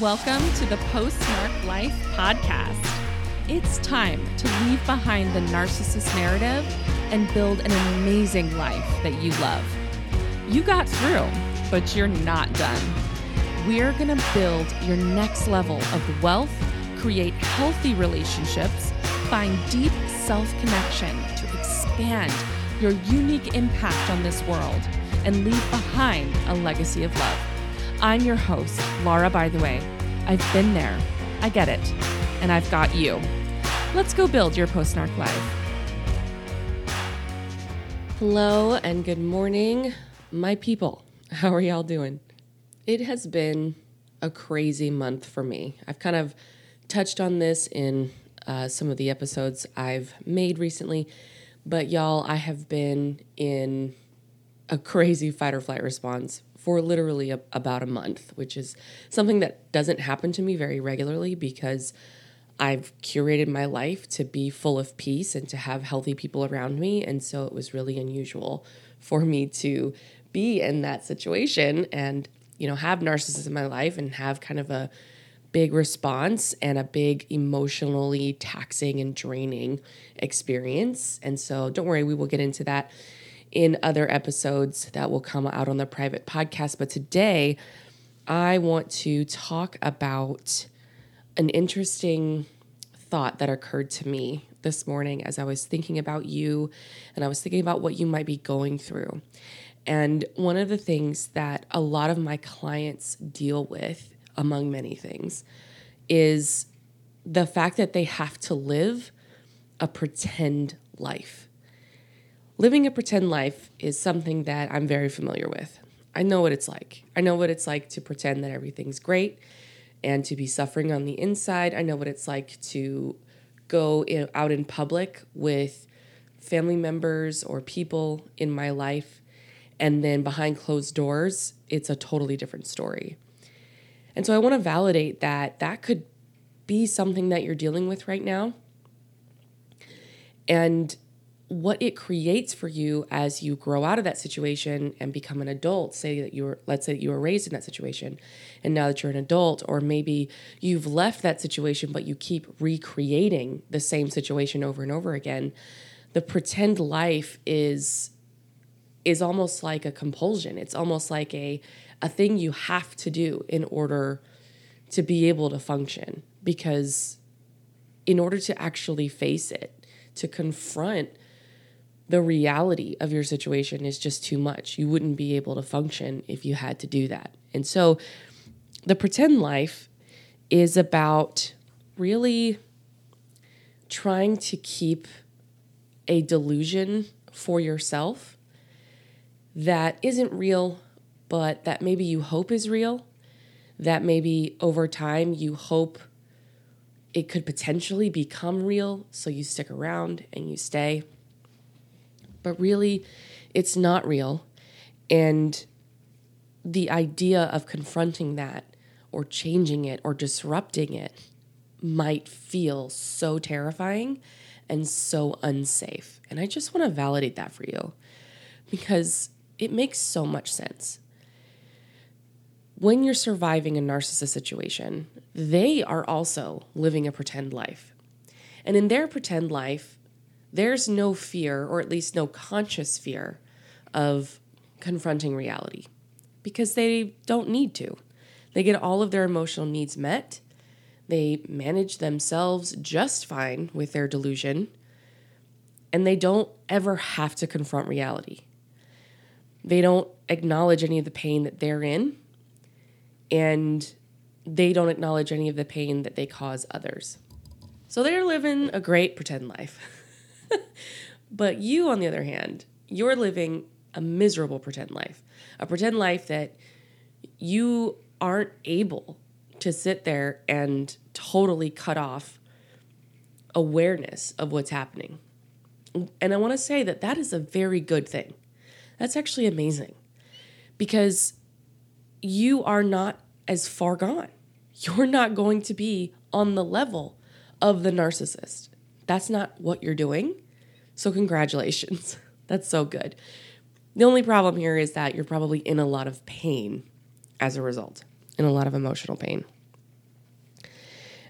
Welcome to the Postnarc Life podcast. It's time to leave behind the narcissist narrative and build an amazing life that you love. You got through, but you're not done. We're going to build your next level of wealth, create healthy relationships, find deep self connection to expand your unique impact on this world, and leave behind a legacy of love. I'm your host, Laura, by the way. I've been there, I get it, and I've got you. Let's go build your postnarc life. Hello and good morning, my people. How are y'all doing? It has been a crazy month for me. I've kind of touched on this in uh, some of the episodes I've made recently, but y'all, I have been in a crazy fight or flight response for literally a, about a month, which is something that doesn't happen to me very regularly because I've curated my life to be full of peace and to have healthy people around me. And so it was really unusual for me to be in that situation and, you know, have narcissists in my life and have kind of a big response and a big emotionally taxing and draining experience. And so don't worry, we will get into that in other episodes that will come out on the private podcast. But today, I want to talk about an interesting thought that occurred to me this morning as I was thinking about you and I was thinking about what you might be going through. And one of the things that a lot of my clients deal with, among many things, is the fact that they have to live a pretend life. Living a pretend life is something that I'm very familiar with. I know what it's like. I know what it's like to pretend that everything's great and to be suffering on the inside. I know what it's like to go in, out in public with family members or people in my life, and then behind closed doors, it's a totally different story. And so I want to validate that that could be something that you're dealing with right now. And what it creates for you as you grow out of that situation and become an adult. Say that you were let's say you were raised in that situation and now that you're an adult or maybe you've left that situation but you keep recreating the same situation over and over again the pretend life is is almost like a compulsion. It's almost like a a thing you have to do in order to be able to function. Because in order to actually face it to confront the reality of your situation is just too much. You wouldn't be able to function if you had to do that. And so the pretend life is about really trying to keep a delusion for yourself that isn't real, but that maybe you hope is real, that maybe over time you hope it could potentially become real, so you stick around and you stay but really it's not real. And the idea of confronting that or changing it or disrupting it might feel so terrifying and so unsafe. And I just want to validate that for you because it makes so much sense. When you're surviving a narcissist situation, they are also living a pretend life. And in their pretend life, there's no fear, or at least no conscious fear, of confronting reality because they don't need to. They get all of their emotional needs met. They manage themselves just fine with their delusion, and they don't ever have to confront reality. They don't acknowledge any of the pain that they're in, and they don't acknowledge any of the pain that they cause others. So they're living a great pretend life. but you, on the other hand, you're living a miserable pretend life, a pretend life that you aren't able to sit there and totally cut off awareness of what's happening. And I want to say that that is a very good thing. That's actually amazing because you are not as far gone. You're not going to be on the level of the narcissist. That's not what you're doing. So, congratulations. That's so good. The only problem here is that you're probably in a lot of pain as a result, in a lot of emotional pain.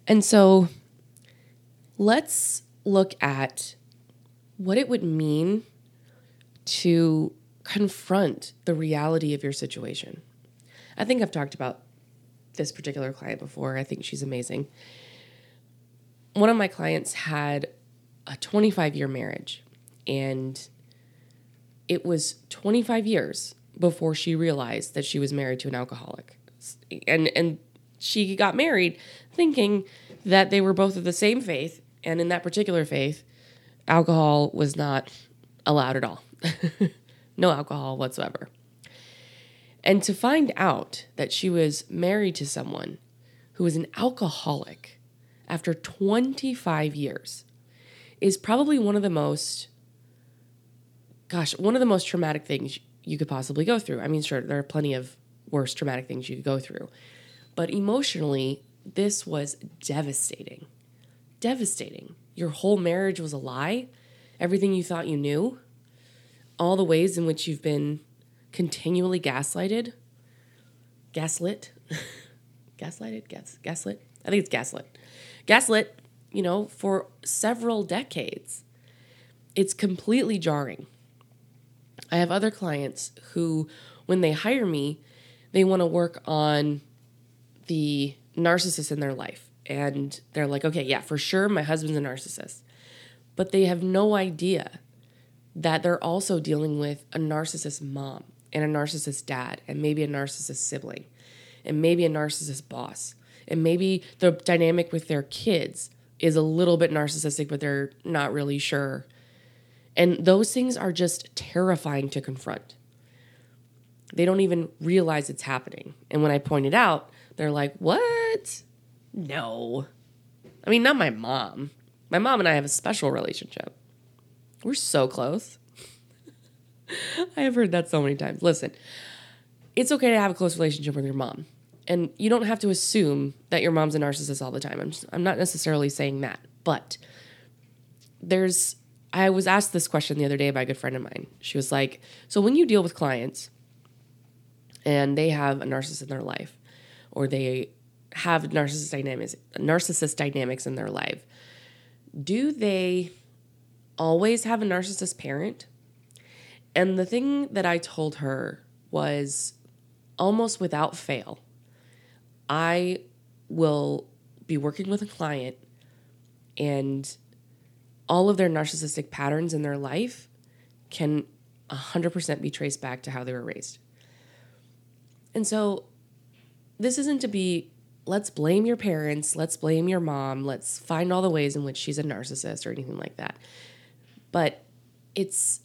And so let's look at what it would mean to confront the reality of your situation. I think I've talked about this particular client before. I think she's amazing. One of my clients had a 25 year marriage, and it was 25 years before she realized that she was married to an alcoholic. And and she got married thinking that they were both of the same faith, and in that particular faith, alcohol was not allowed at all. no alcohol whatsoever. And to find out that she was married to someone who was an alcoholic after 25 years is probably one of the most, gosh, one of the most traumatic things you could possibly go through. I mean, sure, there are plenty of worse traumatic things you could go through. But emotionally, this was devastating. Devastating. Your whole marriage was a lie. Everything you thought you knew, all the ways in which you've been continually gaslighted, gaslit, gaslighted, gas, gaslit. I think it's gaslit, gaslit. You know, for several decades, it's completely jarring. I have other clients who, when they hire me, they want to work on the narcissist in their life. And they're like, okay, yeah, for sure, my husband's a narcissist. But they have no idea that they're also dealing with a narcissist mom and a narcissist dad and maybe a narcissist sibling and maybe a narcissist boss and maybe the dynamic with their kids is a little bit narcissistic but they're not really sure. And those things are just terrifying to confront. They don't even realize it's happening. And when i point it out they're like what? No. I mean not my mom. My mom and i have a special relationship. We're so close. I have heard that so many times. Listen, it's okay to have a close relationship with your mom. And you don't have to assume that your mom's a narcissist all the time. I'm, just, I'm not necessarily saying that. But there's, I was asked this question the other day by a good friend of mine. She was like, So when you deal with clients and they have a narcissist in their life, or they have narcissist dynamics, narcissist dynamics in their life, do they always have a narcissist parent? And the thing that I told her was almost without fail, I will be working with a client and all of their narcissistic patterns in their life can 100% be traced back to how they were raised. And so this isn't to be let's blame your parents, let's blame your mom, let's find all the ways in which she's a narcissist or anything like that. But it's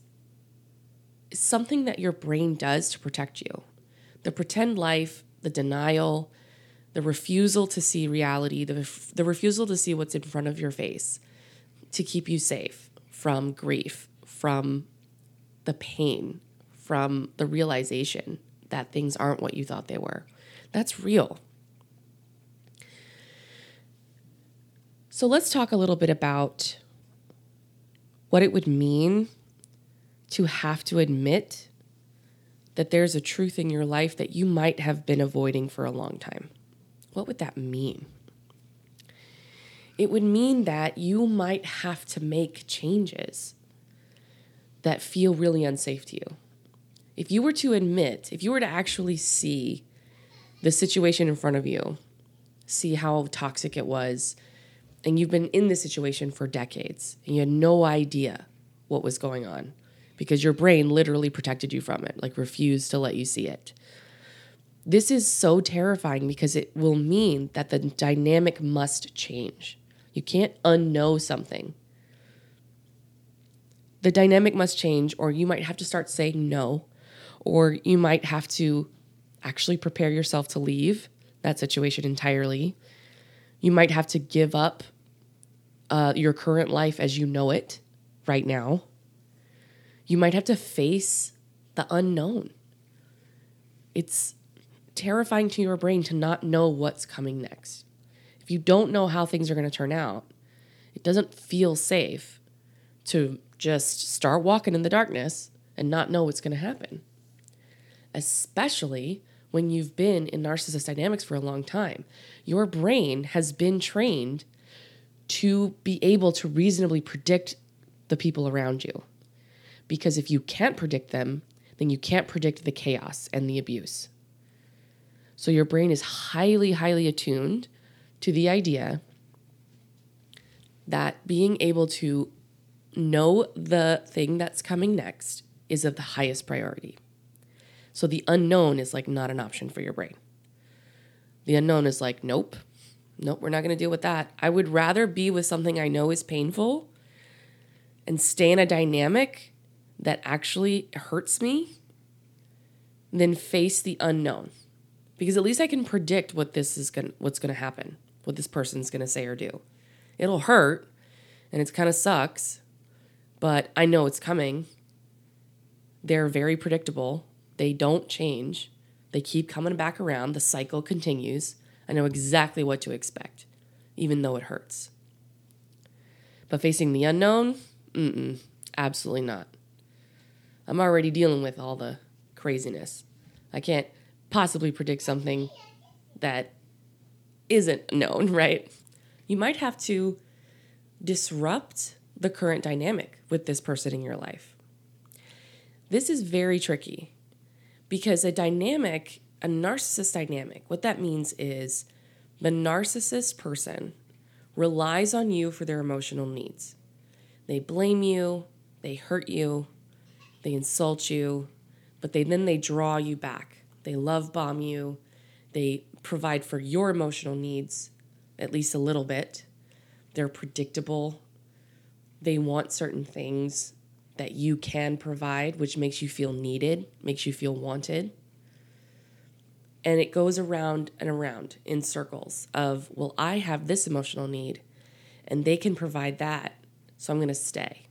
something that your brain does to protect you. The pretend life, the denial, the refusal to see reality, the, the refusal to see what's in front of your face to keep you safe from grief, from the pain, from the realization that things aren't what you thought they were. That's real. So let's talk a little bit about what it would mean to have to admit that there's a truth in your life that you might have been avoiding for a long time. What would that mean? It would mean that you might have to make changes that feel really unsafe to you. If you were to admit, if you were to actually see the situation in front of you, see how toxic it was, and you've been in this situation for decades and you had no idea what was going on, because your brain literally protected you from it, like refused to let you see it. This is so terrifying because it will mean that the dynamic must change. You can't unknow something. The dynamic must change, or you might have to start saying no, or you might have to actually prepare yourself to leave that situation entirely. You might have to give up uh, your current life as you know it right now you might have to face the unknown. It's terrifying to your brain to not know what's coming next. If you don't know how things are going to turn out, it doesn't feel safe to just start walking in the darkness and not know what's going to happen. Especially when you've been in narcissist dynamics for a long time. Your brain has been trained to be able to reasonably predict the people around you. Because if you can't predict them, then you can't predict the chaos and the abuse. So your brain is highly, highly attuned to the idea that being able to know the thing that's coming next is of the highest priority. So the unknown is like not an option for your brain. The unknown is like, nope, nope, we're not going to deal with that. I would rather be with something I know is painful and stay in a dynamic that actually hurts me than face the unknown. Because at least I can predict what this is going what's going to happen, what this person's going to say or do. It'll hurt and it kind of sucks, but I know it's coming. They're very predictable they don't change. They keep coming back around. The cycle continues. I know exactly what to expect, even though it hurts. But facing the unknown, mm absolutely not. I'm already dealing with all the craziness. I can't possibly predict something that isn't known, right? You might have to disrupt the current dynamic with this person in your life. This is very tricky because a dynamic, a narcissist dynamic, what that means is the narcissist person relies on you for their emotional needs. They blame you, they hurt you, they insult you, but they then they draw you back. They love bomb you. They provide for your emotional needs at least a little bit. They're predictable. They want certain things that you can provide, which makes you feel needed, makes you feel wanted. And it goes around and around in circles of, well, I have this emotional need and they can provide that, so I'm going to stay.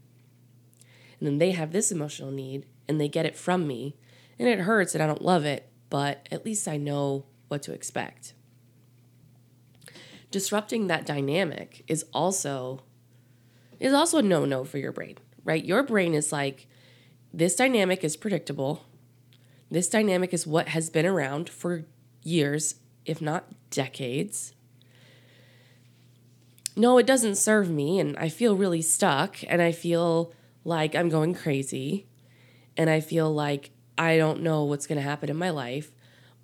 And then they have this emotional need and they get it from me and it hurts and I don't love it, but at least I know what to expect. Disrupting that dynamic is also is also a no-no for your brain right? Your brain is like, this dynamic is predictable. This dynamic is what has been around for years, if not decades. No, it doesn't serve me, and I feel really stuck, and I feel like I'm going crazy, and I feel like I don't know what's going to happen in my life.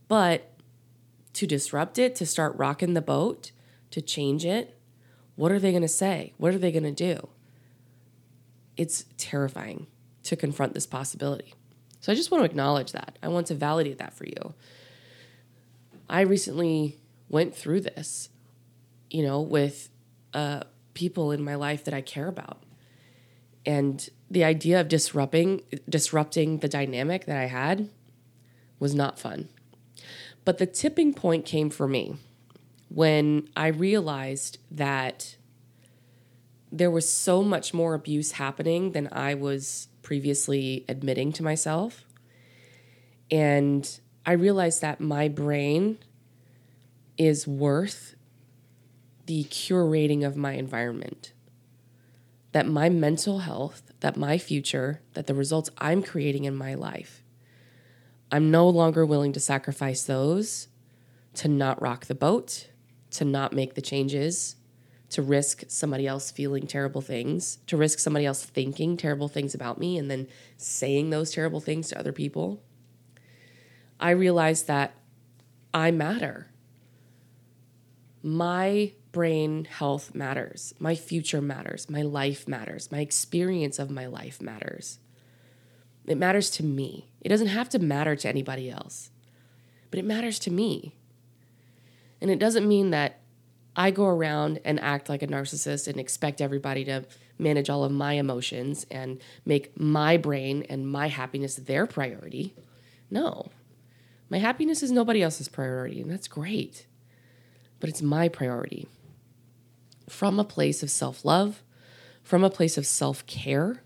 But to disrupt it, to start rocking the boat, to change it, what are they going to say? What are they going to do? it's terrifying to confront this possibility. So I just want to acknowledge that. I want to validate that for you. I recently went through this, you know, with uh, people in my life that I care about. And the idea of disrupting disrupting the dynamic that I had was not fun. But the tipping point came for me when I realized that there was so much more abuse happening than I was previously admitting to myself. And I realized that my brain is worth the curating of my environment. That my mental health, that my future, that the results I'm creating in my life, I'm no longer willing to sacrifice those to not rock the boat, to not make the changes, to risk somebody else feeling terrible things, to risk somebody else thinking terrible things about me and then saying those terrible things to other people, I realized that I matter. My brain health matters. My future matters. My life matters. My experience of my life matters. It matters to me. It doesn't have to matter to anybody else, but it matters to me. And it doesn't mean that I go around and act like a narcissist and expect everybody to manage all of my emotions and make my brain and my happiness their priority. No. My happiness is nobody else's priority, and that's great. But it's my priority. From a place of self love, from a place of self care,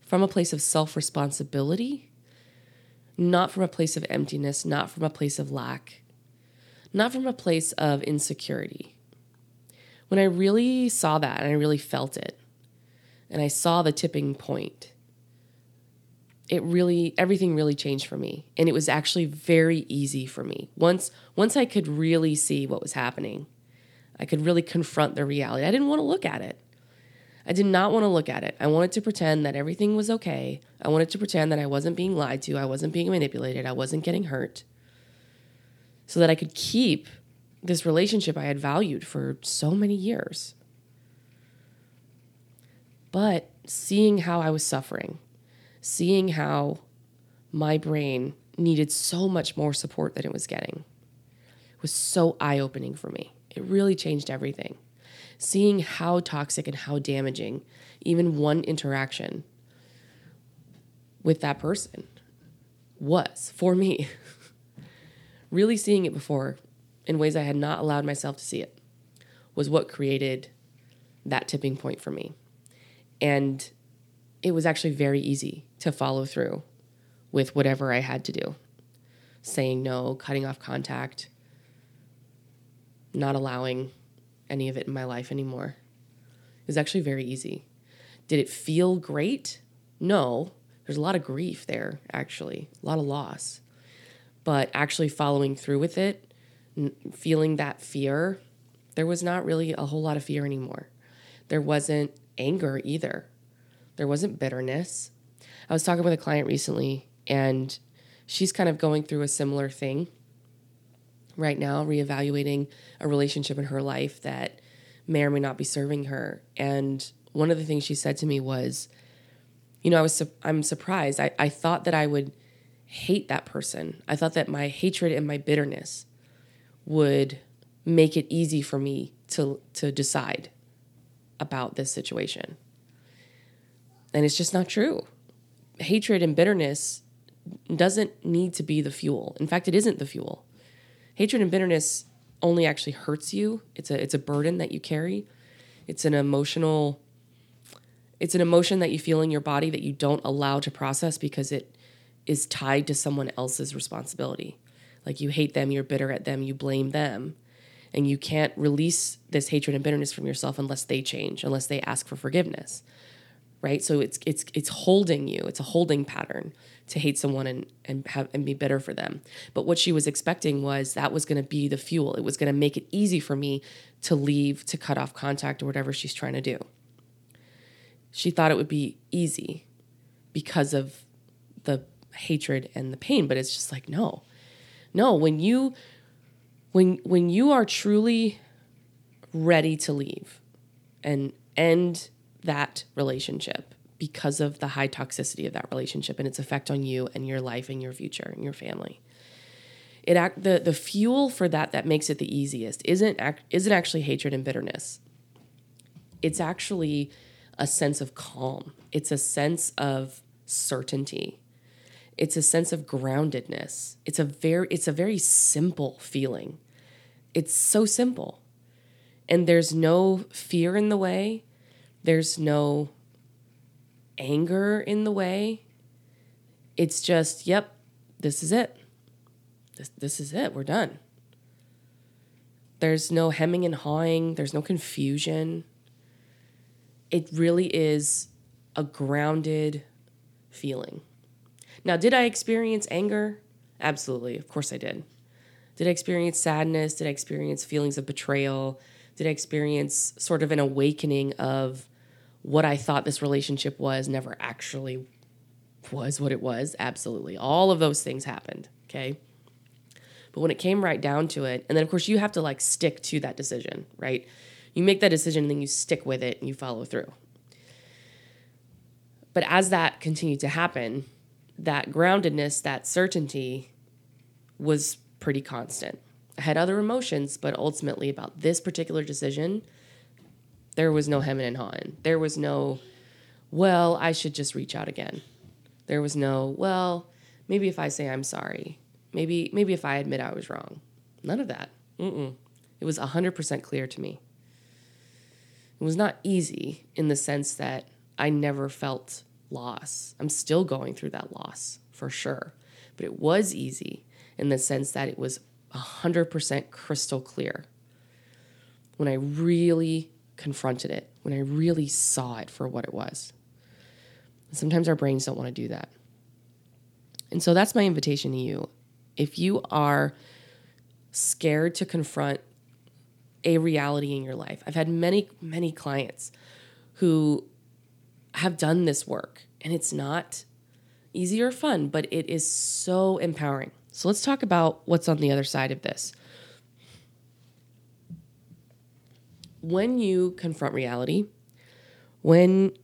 from a place of self responsibility, not from a place of emptiness, not from a place of lack, not from a place of insecurity. When I really saw that and I really felt it, and I saw the tipping point, it really everything really changed for me. And it was actually very easy for me. Once once i could really see what was happening i could really confront the reality. I didn't want to look at it. I did not want to look at it. I wanted to pretend that everything was okay. I wanted to pretend that i wasn't being lied to. I wasn't being manipulated. I wasn't getting hurt. So that i could keep this relationship i had valued for so many years. But seeing how i was suffering seeing how my brain needed so much more support than it was getting was so eye opening for me. It really changed everything. Seeing how toxic and how damaging even one interaction with that person was for me. really seeing it before in ways I had not allowed myself to see it was what created that tipping point for me. And it was actually very easy to follow through with whatever I had to do saying no, cutting off contact, not allowing any of it in my life anymore. It was actually very easy. Did it feel great? No. There's a lot of grief there, actually, a lot of loss. But actually following through with it, feeling that fear, there was not really a whole lot of fear anymore. There wasn't anger either. There wasn't bitterness. I was talking with a client recently, and she's kind of going through a similar thing right now, reevaluating a relationship in her life that may or may not be serving her. And one of the things she said to me was, you know, I was su- I'm surprised. I, I thought that I would hate that person. I thought that my hatred and my bitterness would make it easy for me to to decide about this situation. And it's just not true. Hatred and bitterness doesn't need to be the fuel. In fact, it isn't the fuel. Hatred and bitterness only actually hurts you. It's a it's a burden that you carry. It's an emotional it's an emotion that you feel in your body that you don't allow to process because it is tied to someone else's responsibility. Like you hate them, you're bitter at them, you blame them, and you can't release this hatred and bitterness from yourself unless they change, unless they ask for forgiveness right? So it's it's it's holding you. It's a holding pattern to hate someone and and have and be bitter for them. But what she was expecting was that was going to be the fuel. It was going to make it easy for me to leave, to cut off contact or whatever she's trying to do. She thought it would be easy because of the hatred and the pain, but it's just like no. No, when you when when you are truly ready to leave and end that relationship because of the high toxicity of that relationship and its effect on you and your life and your future and your family. It act the the fuel for that that makes it the easiest isn't act, isn't actually hatred and bitterness. It's actually a sense of calm. It's a sense of certainty. It's a sense of groundedness. It's a very it's a very simple feeling. It's so simple. And there's no fear in the way. There's no anger in the way. It's just, yep, this is it. This, this is it. We're done. There's no hemming and hawing, there's no confusion. It really is a grounded feeling. Now, did I experience anger? Absolutely. Of course I did. Did I experience sadness? Did I experience feelings of betrayal? Did I experience sort of an awakening of what I thought this relationship was never actually was what it was. Absolutely. All of those things happened. Okay. But when it came right down to it, and then of course you have to like stick to that decision, right? You make that decision and then you stick with it and you follow through. But as that continued to happen, that groundedness, that certainty was pretty constant. I had other emotions, but ultimately about this particular decision, there was no hemming and hawing. There was no, well, I should just reach out again. There was no, well, maybe if I say I'm sorry, maybe maybe if I admit I was wrong. None of that. Mm-mm. It was 100% clear to me. It was not easy in the sense that I never felt loss. I'm still going through that loss for sure. But it was easy in the sense that it was 100% crystal clear. When I really confronted it, when I really saw it for what it was. Sometimes our brains don't want to do that. And so that's my invitation to you. If you are scared to confront a reality in your life, I've had many, many clients who have done this work and it's not easy or fun, but it is so empowering. So let's talk about what's on the other side of this. When you confront reality, when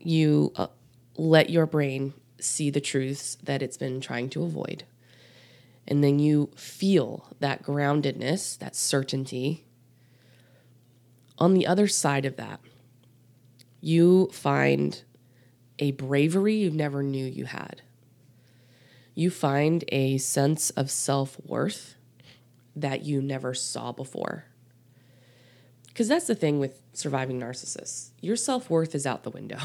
you uh, let your brain see the truths that it's been trying to avoid, and then you feel that groundedness, that certainty, on the other side of that, you find a bravery you never knew you had. You find a sense of self worth that you never saw before. Because that's the thing with surviving narcissists your self worth is out the window.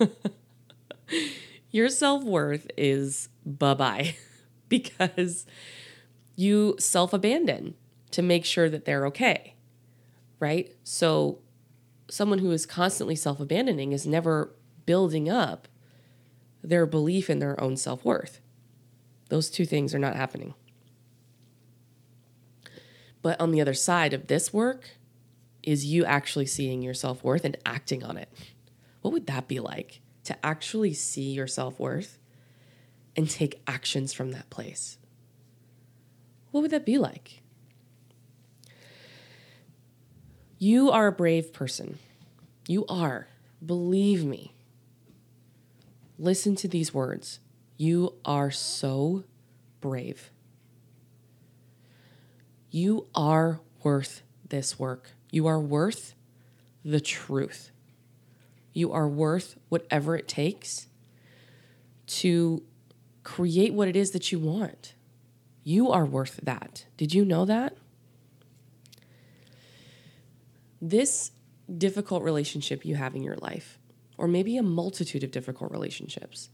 your self worth is bye bye because you self abandon to make sure that they're okay, right? So, someone who is constantly self abandoning is never building up their belief in their own self worth. Those two things are not happening. But on the other side of this work is you actually seeing your self worth and acting on it. What would that be like to actually see your self worth and take actions from that place? What would that be like? You are a brave person. You are. Believe me. Listen to these words. You are so brave. You are worth this work. You are worth the truth. You are worth whatever it takes to create what it is that you want. You are worth that. Did you know that? This difficult relationship you have in your life or maybe a multitude of difficult relationships.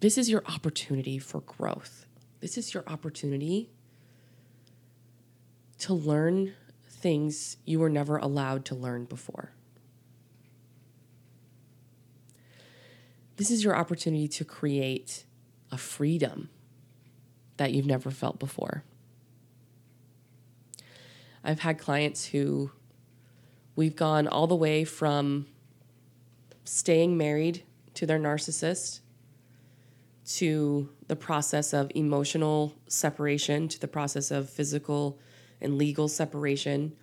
This is your opportunity for growth. This is your opportunity to learn things you were never allowed to learn before. This is your opportunity to create a freedom that you've never felt before. I've had clients who we've gone all the way from staying married to their narcissist, to the process of emotional separation, to the process of physical and legal separation,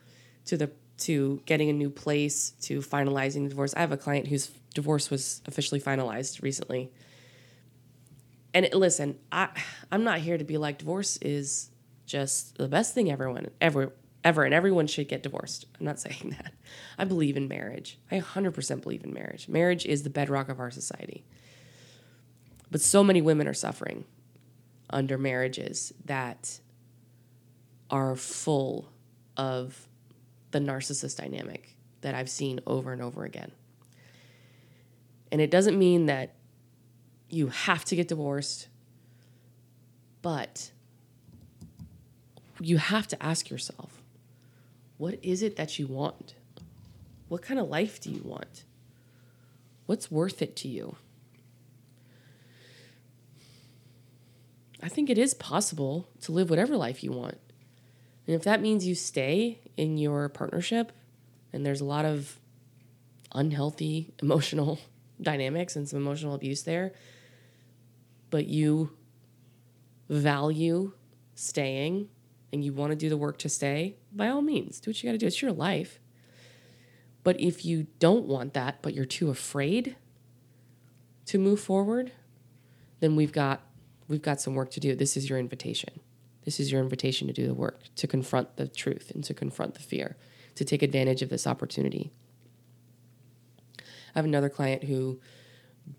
to the to getting a new place, to finalizing the divorce. I have a client whose divorce was officially finalized recently. And it, listen, I I'm not here to be like divorce is just the best thing everyone ever ever, and everyone should get divorced. I'm not saying that. I believe in marriage. I 100% believe in marriage. Marriage is the bedrock of our society. But so many women are suffering under marriages that are full of the narcissist dynamic that I've seen over and over again. And it doesn't mean that you have to get divorced, but you have to ask yourself what is it that you want? What kind of life do you want? What's worth it to you? I think it is possible to live whatever life you want. And if that means you stay in your partnership and there's a lot of unhealthy emotional dynamics and some emotional abuse there, but you value staying and you want to do the work to stay, by all means, do what you got to do. It's your life. But if you don't want that, but you're too afraid to move forward, then we've got we've got some work to do. This is your invitation. This is your invitation to do the work, to confront the truth and to confront the fear, to take advantage of this opportunity. I have another client who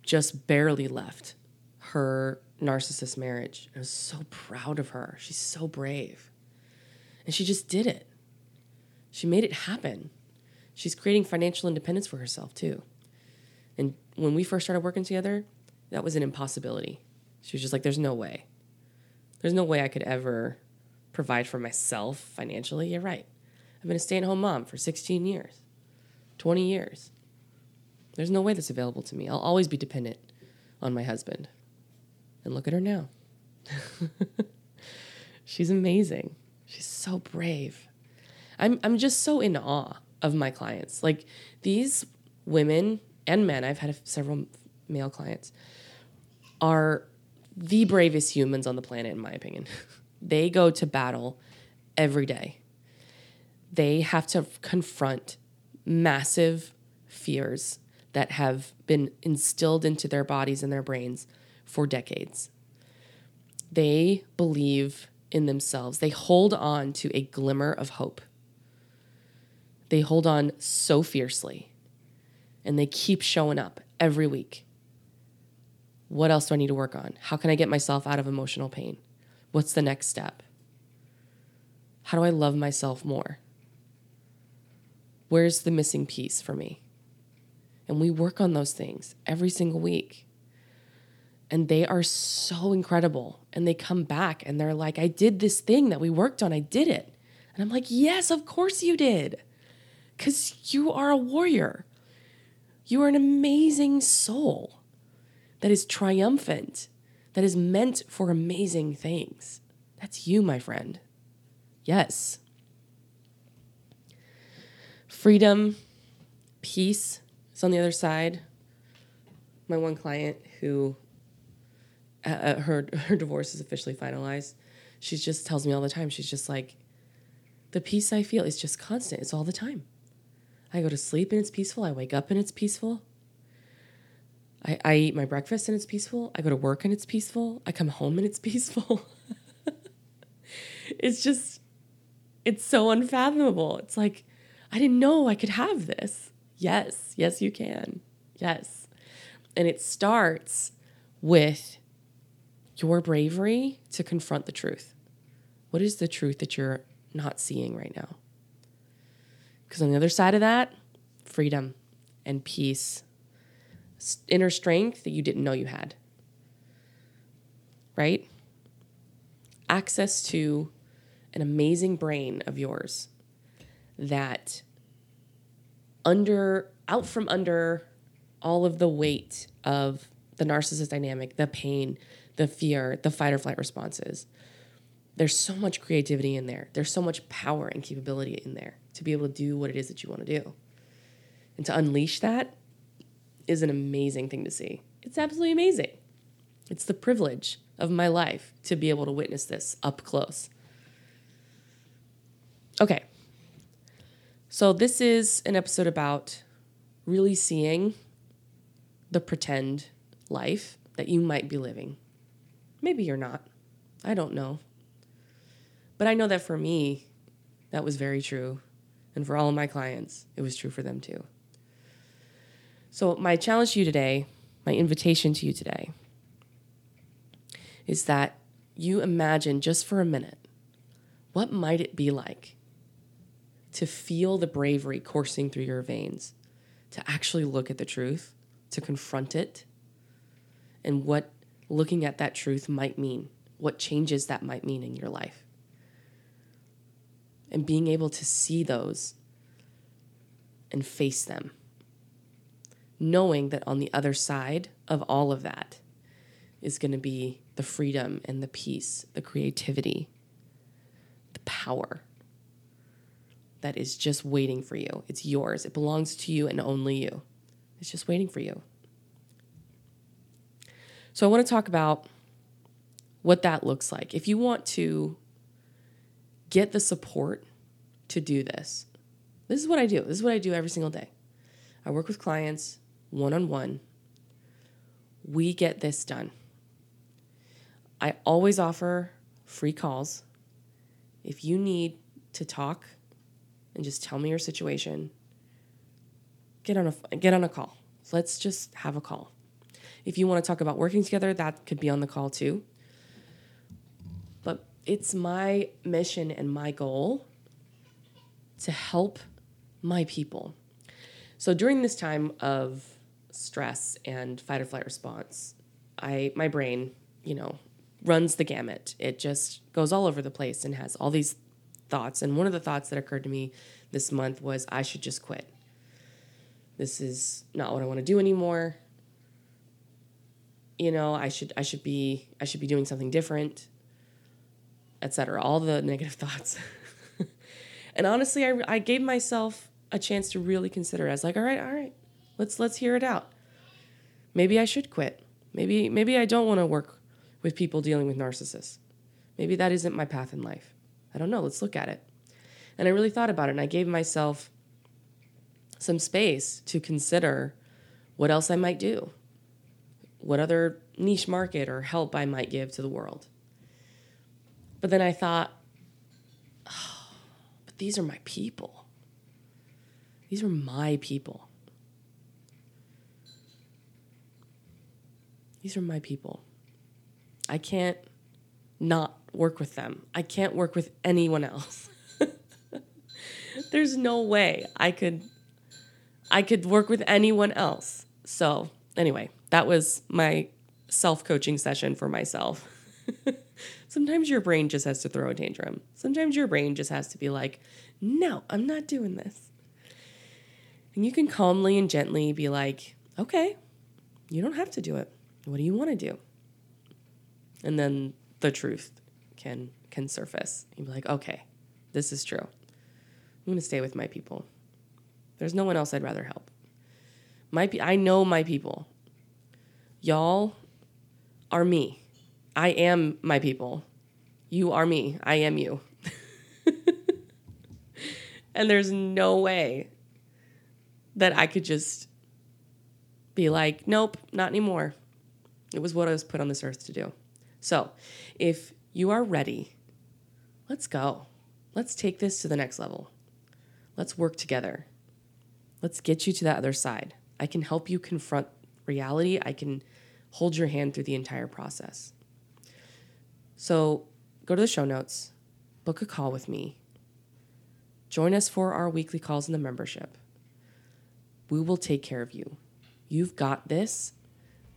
just barely left her narcissist marriage. I was so proud of her. She's so brave. And she just did it. She made it happen. She's creating financial independence for herself too. And when we first started working together, that was an impossibility. She was just like, there's no way. There's no way I could ever provide for myself financially. You're right. I've been a stay at home mom for 16 years, 20 years. There's no way that's available to me. I'll always be dependent on my husband. And look at her now. She's amazing. She's so brave. I'm I'm just so in awe of my clients. Like these women and men, I've had several male clients, are the bravest humans on the planet, in my opinion. they go to battle every day. They have to confront massive fears that have been instilled into their bodies and their brains for decades. They believe in themselves, they hold on to a glimmer of hope. They hold on so fiercely and they keep showing up every week. What else do I need to work on? How can I get myself out of emotional pain? What's the next step? How do I love myself more? Where's the missing piece for me? And we work on those things every single week. And they are so incredible. And they come back and they're like, I did this thing that we worked on. I did it. And I'm like, yes, of course you did. Because you are a warrior. You are an amazing soul that is triumphant, that is meant for amazing things. That's you, my friend. Yes. Freedom, peace is on the other side. My one client who uh, uh her her divorce is officially finalized. She just tells me all the time. She's just like, the peace I feel is just constant. It's all the time. I go to sleep and it's peaceful. I wake up and it's peaceful. I, I eat my breakfast and it's peaceful. I go to work and it's peaceful. I come home and it's peaceful. it's just, it's so unfathomable. It's like, I didn't know I could have this. Yes, yes, you can. Yes. And it starts with your bravery to confront the truth. What is the truth that you're not seeing right now? Because on the other side of that, freedom and peace, inner strength that you didn't know you had. Right? Access to an amazing brain of yours that under out from under all of the weight of the narcissist dynamic, the pain, the fear, the fight or flight responses. There's so much creativity in there. There's so much power and capability in there to be able to do what it is that you want to do. And to unleash that is an amazing thing to see. It's absolutely amazing. It's the privilege of my life to be able to witness this up close. Okay. So, this is an episode about really seeing the pretend life that you might be living. Maybe you're not. I don't know. But I know that for me, that was very true and for all of my clients, it was true for them too. So, my challenge to you today, my invitation to you today, is that you imagine just for a minute what might it be like to feel the bravery coursing through your veins, to actually look at the truth, to confront it, and what looking at that truth might mean, what changes that might mean in your life and being able to see those and face them. Knowing that on the other side of all of that is going to be the freedom and the peace, the creativity, the power that is just waiting for you. It's yours, it belongs to you and only you. It's just waiting for you. So, I want to talk about what that looks like. If you want to get the support to do this. This is what I do. This is what I do every single day. I work with clients one on one. We get this done. I always offer free calls. If you need to talk and just tell me your situation, get on a get on a call. Let's just have a call. If you want to talk about working together, that could be on the call too But it's my mission and my goal to help my people. So during this time of stress and fight or flight response, I my brain, you know, runs the gamut. It just goes all over the place and has all these thoughts. And one of the thoughts that occurred to me this month was I should just quit. This is not what I want to do anymore. you know, I should I should be I should be doing something different, etc. All the negative thoughts. and honestly, I, I gave myself a chance to really consider. I was like, all right, all right, let's let's hear it out. Maybe I should quit. Maybe maybe I don't want to work with people dealing with narcissists. Maybe that isn't my path in life. I don't know. Let's look at it. And I really thought about it and I gave myself some space to consider what else I might do, what other niche market or help I might give to the world. But then I thought, oh, but these are my people. These are my people. These are my people. I can't not work with them. I can't work with anyone else. There's no way I could I could work with anyone else. So, anyway, that was my self-coaching session for myself. Sometimes your brain just has to throw a tantrum. Sometimes your brain just has to be like, "No, I'm not doing this." And you can calmly and gently be like, "Okay, you don't have to do it. What do you want to do?" And then the truth can can surface. You'd be like, okay, this is true. I'm gonna stay with my people. There's no one else I'd rather help. My pe- I know my people. Y'all are me. I am my people. You are me. I am you. and there's no way that I could just be like, nope, not anymore. It was what I was put on this earth to do. So, if you are ready, let's go. Let's take this to the next level. Let's work together. Let's get you to that other side. I can help you confront reality. I can hold your hand through the entire process. So, go to the show notes, book a call with me. Join us for our weekly calls in the membership. We will take care of you. You've got this.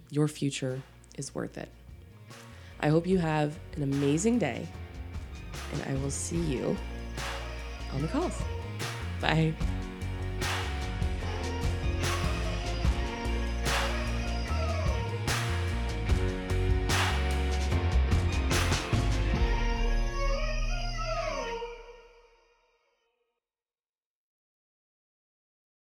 Your future is worth it. I hope you have an amazing day, and I will see you on the calls. Bye.